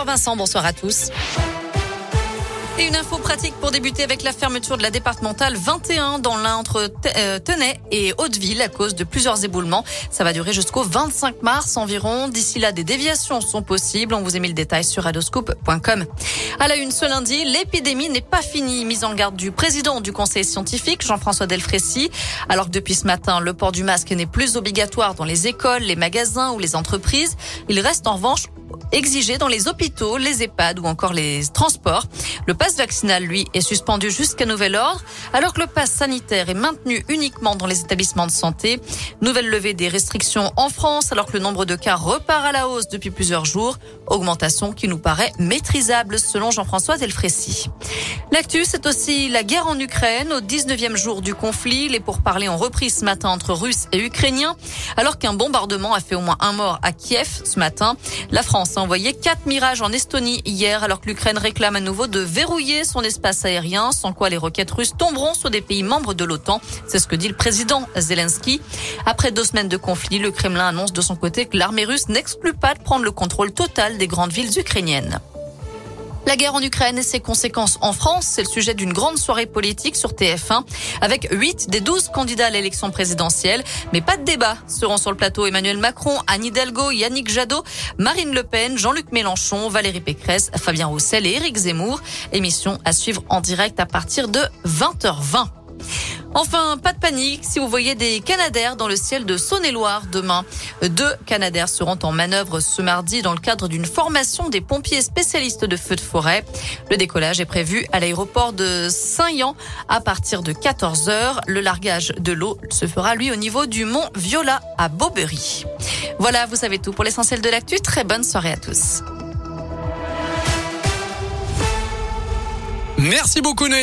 Bonsoir Vincent, bonsoir à tous. Et une info pratique pour débuter avec la fermeture de la départementale 21 dans l'un entre euh, Tenay et Hauteville à cause de plusieurs éboulements. Ça va durer jusqu'au 25 mars environ. D'ici là, des déviations sont possibles. On vous a mis le détail sur radoscope.com. À la une ce lundi, l'épidémie n'est pas finie. Mise en garde du président du conseil scientifique, Jean-François Delfrécy. Alors que depuis ce matin, le port du masque n'est plus obligatoire dans les écoles, les magasins ou les entreprises. Il reste en revanche exigé dans les hôpitaux, les EHPAD ou encore les transports. Le passe vaccinal, lui, est suspendu jusqu'à nouvel ordre, alors que le passe sanitaire est maintenu uniquement dans les établissements de santé. Nouvelle levée des restrictions en France, alors que le nombre de cas repart à la hausse depuis plusieurs jours. Augmentation qui nous paraît maîtrisable, selon Jean-François Delfrécy. L'actu, c'est aussi la guerre en Ukraine. Au 19e jour du conflit, les pourparlers ont repris ce matin entre Russes et Ukrainiens, alors qu'un bombardement a fait au moins un mort à Kiev ce matin. La France a envoyé quatre mirages en Estonie hier, alors que l'Ukraine réclame à nouveau de verrouiller son espace aérien, sans quoi les roquettes russes tomberont sur des pays membres de l'OTAN. C'est ce que dit le président Zelensky. Après deux semaines de conflit, le Kremlin annonce de son côté que l'armée russe n'exclut pas de prendre le contrôle total des grandes villes ukrainiennes. La guerre en Ukraine et ses conséquences en France, c'est le sujet d'une grande soirée politique sur TF1 avec 8 des 12 candidats à l'élection présidentielle. Mais pas de débat seront sur le plateau Emmanuel Macron, Anne Hidalgo, Yannick Jadot, Marine Le Pen, Jean-Luc Mélenchon, Valérie Pécresse, Fabien Roussel et Éric Zemmour. Émission à suivre en direct à partir de 20h20. Enfin, pas de panique si vous voyez des Canadaires dans le ciel de Saône-et-Loire demain. Deux Canadaires seront en manœuvre ce mardi dans le cadre d'une formation des pompiers spécialistes de feux de forêt. Le décollage est prévu à l'aéroport de Saint-Yan à partir de 14 heures. Le largage de l'eau se fera lui au niveau du mont Viola à Beaubery. Voilà, vous savez tout pour l'essentiel de l'actu. Très bonne soirée à tous. Merci beaucoup Noémie.